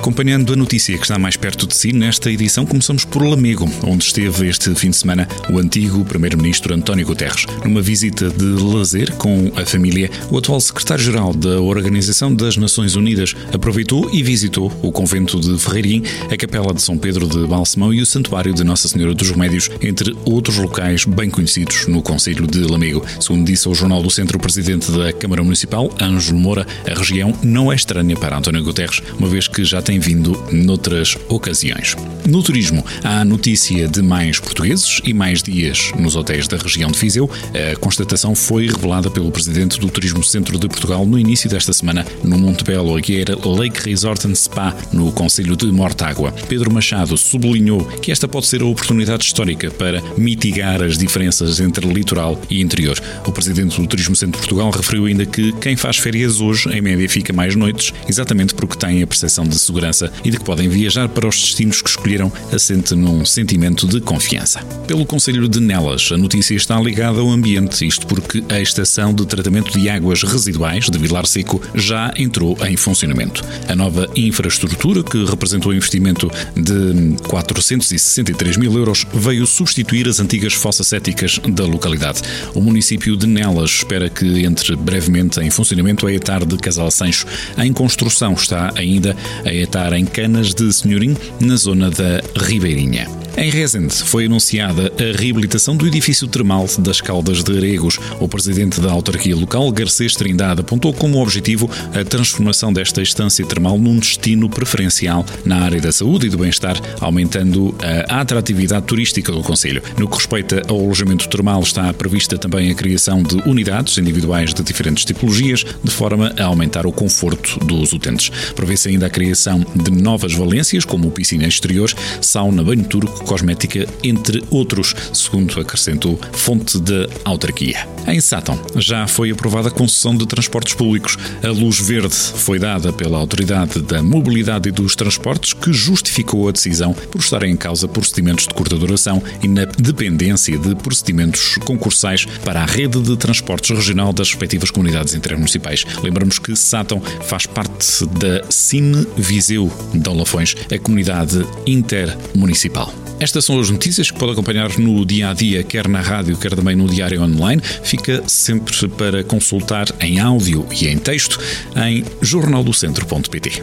Acompanhando a notícia que está mais perto de si, nesta edição começamos por Lamego, onde esteve este fim de semana o antigo Primeiro-Ministro António Guterres. Numa visita de lazer com a família, o atual Secretário-Geral da Organização das Nações Unidas aproveitou e visitou o convento de Ferreirim, a Capela de São Pedro de Balsemão e o Santuário de Nossa Senhora dos Remédios, entre outros locais bem conhecidos no Conselho de Lamego. Segundo disse ao Jornal do Centro o Presidente da Câmara Municipal, Ângelo Moura, a região não é estranha para António Guterres, uma vez que já tem tem vindo noutras ocasiões. No turismo, há notícia de mais portugueses e mais dias nos hotéis da região de Viseu. A constatação foi revelada pelo presidente do Turismo Centro de Portugal no início desta semana no Montebello Agueira Lake Resort and Spa, no Conselho de Mortágua. Pedro Machado sublinhou que esta pode ser a oportunidade histórica para mitigar as diferenças entre litoral e interior. O presidente do Turismo Centro de Portugal referiu ainda que quem faz férias hoje, em média, fica mais noites, exatamente porque tem a percepção de segurança segurança e de que podem viajar para os destinos que escolheram assente num sentimento de confiança. Pelo Conselho de Nelas, a notícia está ligada ao ambiente, isto porque a estação de tratamento de águas residuais de Vilar Seco já entrou em funcionamento. A nova infraestrutura, que representou um investimento de 463 mil euros, veio substituir as antigas fossas céticas da localidade. O município de Nelas espera que entre brevemente em funcionamento a etar de Casal Sancho. Em construção está ainda a etar em Canas de Senhorim, na zona da Ribeirinha. Em Rezende foi anunciada a reabilitação do edifício termal das Caldas de Aregos. O presidente da autarquia local, Garcês Trindade, apontou como objetivo a transformação desta estância termal num destino preferencial na área da saúde e do bem-estar, aumentando a atratividade turística do Conselho. No que respeita ao alojamento termal, está prevista também a criação de unidades individuais de diferentes tipologias, de forma a aumentar o conforto dos utentes. Prevê-se ainda a criação de novas valências, como piscina exterior, sauna, banho turco, cosmética, entre outros, segundo acrescentou fonte da autarquia. Em Sátão já foi aprovada a concessão de transportes públicos. A luz verde foi dada pela Autoridade da Mobilidade e dos Transportes, que justificou a decisão por estar em causa procedimentos de curta duração e na dependência de procedimentos concursais para a rede de transportes regional das respectivas comunidades intermunicipais. Lembramos que Sátão faz parte da Cine Viseu de Olafões, a comunidade intermunicipal. Estas são as notícias que pode acompanhar no dia a dia, quer na rádio, quer também no diário online. Fica sempre para consultar em áudio e em texto em jornaldocentro.pt.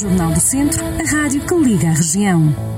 Jornal do Centro, a rádio que liga a região.